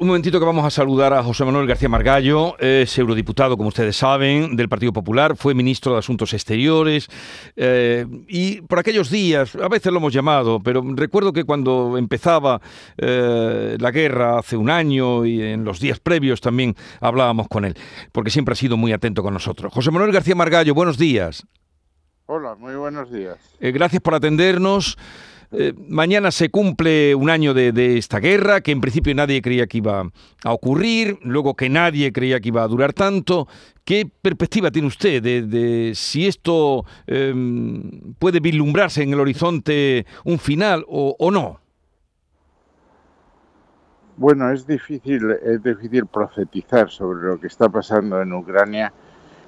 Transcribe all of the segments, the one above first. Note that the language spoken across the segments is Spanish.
Un momentito que vamos a saludar a José Manuel García Margallo, es eurodiputado, como ustedes saben, del Partido Popular, fue ministro de Asuntos Exteriores eh, y por aquellos días, a veces lo hemos llamado, pero recuerdo que cuando empezaba eh, la guerra hace un año y en los días previos también hablábamos con él, porque siempre ha sido muy atento con nosotros. José Manuel García Margallo, buenos días. Hola, muy buenos días. Eh, gracias por atendernos. Eh, mañana se cumple un año de, esta guerra, que en principio nadie creía que iba a ocurrir, luego que nadie creía que iba a durar tanto. ¿Qué perspectiva tiene usted de, si esto em, puede vislumbrarse en el horizonte un final o, o, no? Bueno, es difícil, es difícil profetizar sobre lo que está pasando en Ucrania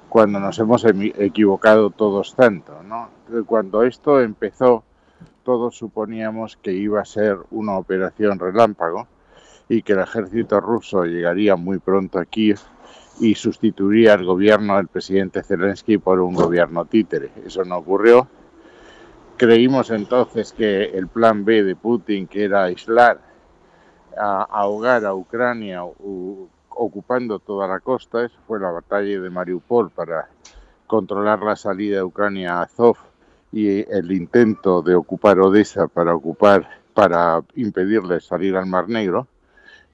cuando nos hemos equivocado todos tanto, ¿no? Cuando esto empezó, todos suponíamos que iba a ser una operación relámpago y que el ejército ruso llegaría muy pronto aquí y sustituiría al gobierno del presidente Zelensky por un gobierno títere. Eso no ocurrió. Creímos entonces que el plan B de Putin, que era aislar, ahogar a Ucrania ocupando toda la costa, eso fue la batalla de Mariupol para controlar la salida de Ucrania a Azov y el intento de ocupar Odessa para ocupar para impedirle salir al Mar Negro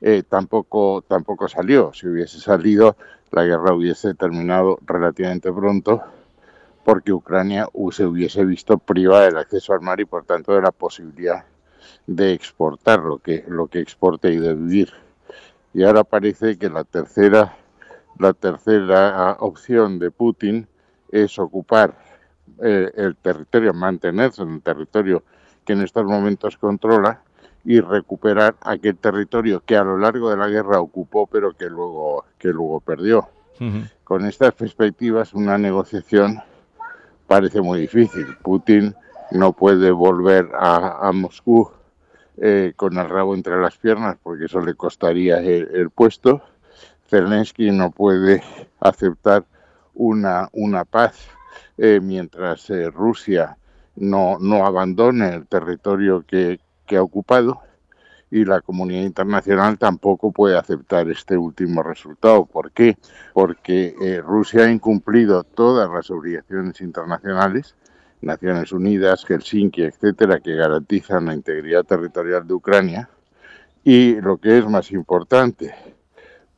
eh, tampoco tampoco salió. Si hubiese salido, la guerra hubiese terminado relativamente pronto porque Ucrania se hubiese visto privada del acceso al mar y por tanto de la posibilidad de exportar lo que lo que exporte y de vivir. Y ahora parece que la tercera la tercera opción de Putin es ocupar eh, el territorio, mantenerse en el territorio que en estos momentos controla y recuperar aquel territorio que a lo largo de la guerra ocupó pero que luego, que luego perdió. Con estas perspectivas una negociación parece muy difícil. Putin no puede volver a, Moscú eh, con el rabo entre las piernas porque eso le costaría el, el puesto. Zelensky no puede aceptar una, una paz eh, mientras eh, Rusia no, no abandone el territorio que, ha ocupado y la comunidad internacional tampoco puede aceptar este último resultado. ¿Por qué? Porque eh, Rusia ha incumplido todas las obligaciones internacionales, Naciones Unidas, Helsinki, etcétera, que garantizan la integridad territorial de Ucrania. Y lo que es más importante,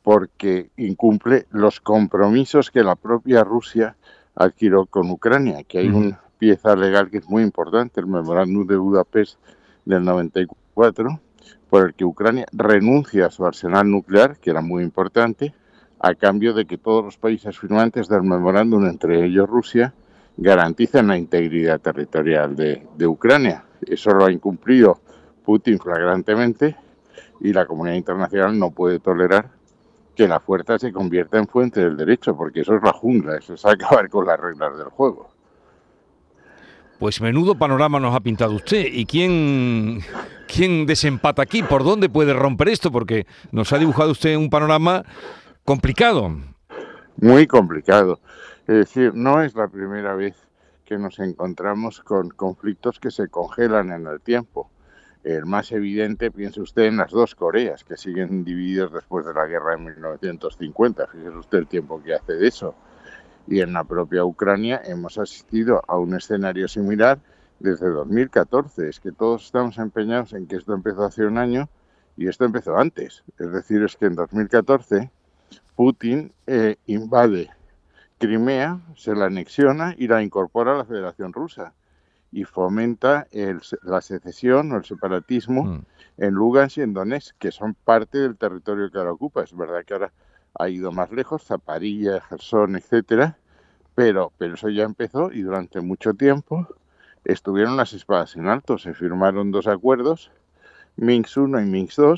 porque incumple los compromisos que la propia Rusia adquirió con Ucrania, que hay una pieza legal que es muy importante, el Memorándum de Budapest del 94, por el que Ucrania renuncia a su arsenal nuclear, que era muy importante, a cambio de que todos los países firmantes del memorándum, entre ellos Rusia, garanticen la integridad territorial de, de Ucrania. Eso lo ha incumplido Putin flagrantemente y la comunidad internacional no puede tolerar que la fuerza se convierta en fuente del derecho, porque eso es la jungla, eso es acabar con las reglas del juego. Pues menudo panorama nos ha pintado usted. ¿Y quién, quién desempata aquí? ¿Por dónde puede romper esto? Porque nos ha dibujado usted un panorama complicado. Muy complicado. Es decir, no es la primera vez que nos encontramos con conflictos que se congelan en el tiempo. El más evidente, piense usted en las dos Coreas, que siguen divididas después de la guerra de 1950. Fíjese usted el tiempo que hace de eso. Y en la propia Ucrania hemos asistido a un escenario similar desde 2014. Es que todos estamos empeñados en que esto empezó hace un año y esto empezó antes. Es decir, es que en 2014 Putin eh, invade Crimea, se la anexiona y la incorpora a la Federación Rusa y fomenta la secesión o el separatismo mm. en Lugansk y en Donetsk, que son parte del territorio que ahora ocupa. Es verdad que ahora ha ido más lejos, Zaparilla, Gerson, etcétera, pero, pero eso ya empezó y durante mucho tiempo estuvieron las espadas en alto. Se firmaron dos acuerdos, Minsk I y Minsk II,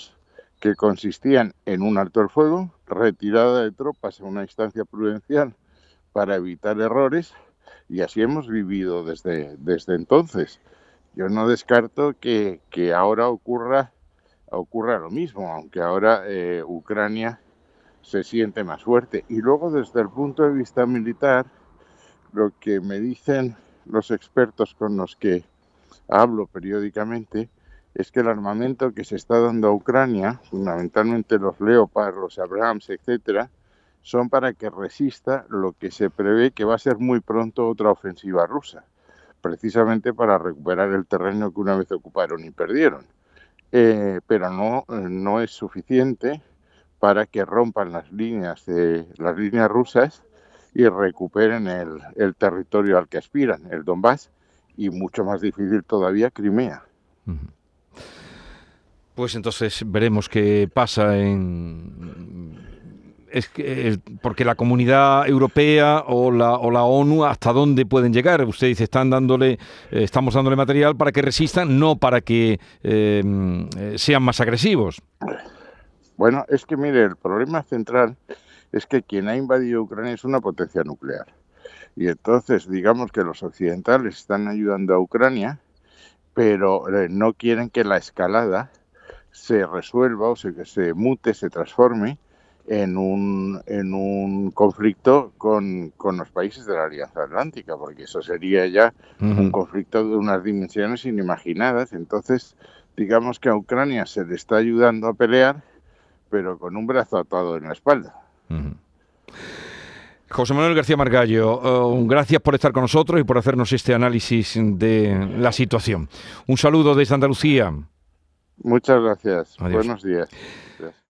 que consistían en un alto el fuego, retirada de tropas en una instancia prudencial para evitar errores y así hemos vivido desde, desde entonces. Yo no descarto que, ahora ocurra, ocurra lo mismo, aunque ahora eh, Ucrania se siente más fuerte. Y luego desde el punto de vista militar, lo que me dicen los expertos con los que hablo periódicamente es que el armamento que se está dando a Ucrania, fundamentalmente los Leopard, los Abrams, etcétera, son para que resista lo que se prevé que va a ser muy pronto otra ofensiva rusa, precisamente para recuperar el terreno que una vez ocuparon y perdieron. Eh, pero no, eh, no es suficiente para que rompan las líneas, las líneas rusas y recuperen el territorio al que aspiran, el Donbass, y mucho más difícil todavía, Crimea. Pues entonces veremos qué pasa en es que, porque la comunidad europea o la, o la ONU hasta dónde pueden llegar. Usted dice están dándole, eh, estamos dándole material para que resistan, no para que eh, sean más agresivos. Bueno, es que mire, el problema central es que quien ha invadido Ucrania es una potencia nuclear. Y entonces, digamos que los occidentales están ayudando a Ucrania, pero eh, no quieren que la escalada se resuelva o se mute, se transforme en un, en un conflicto con, con, los países de la Alianza Atlántica, porque eso sería ya un conflicto de unas dimensiones inimaginadas. Entonces, digamos que a Ucrania se le está ayudando a pelear, pero con un brazo atado en la espalda. José Manuel García Margallo, uh, gracias por estar con nosotros y por hacernos este análisis de la situación. Un saludo desde Andalucía. Muchas gracias. Buenos días.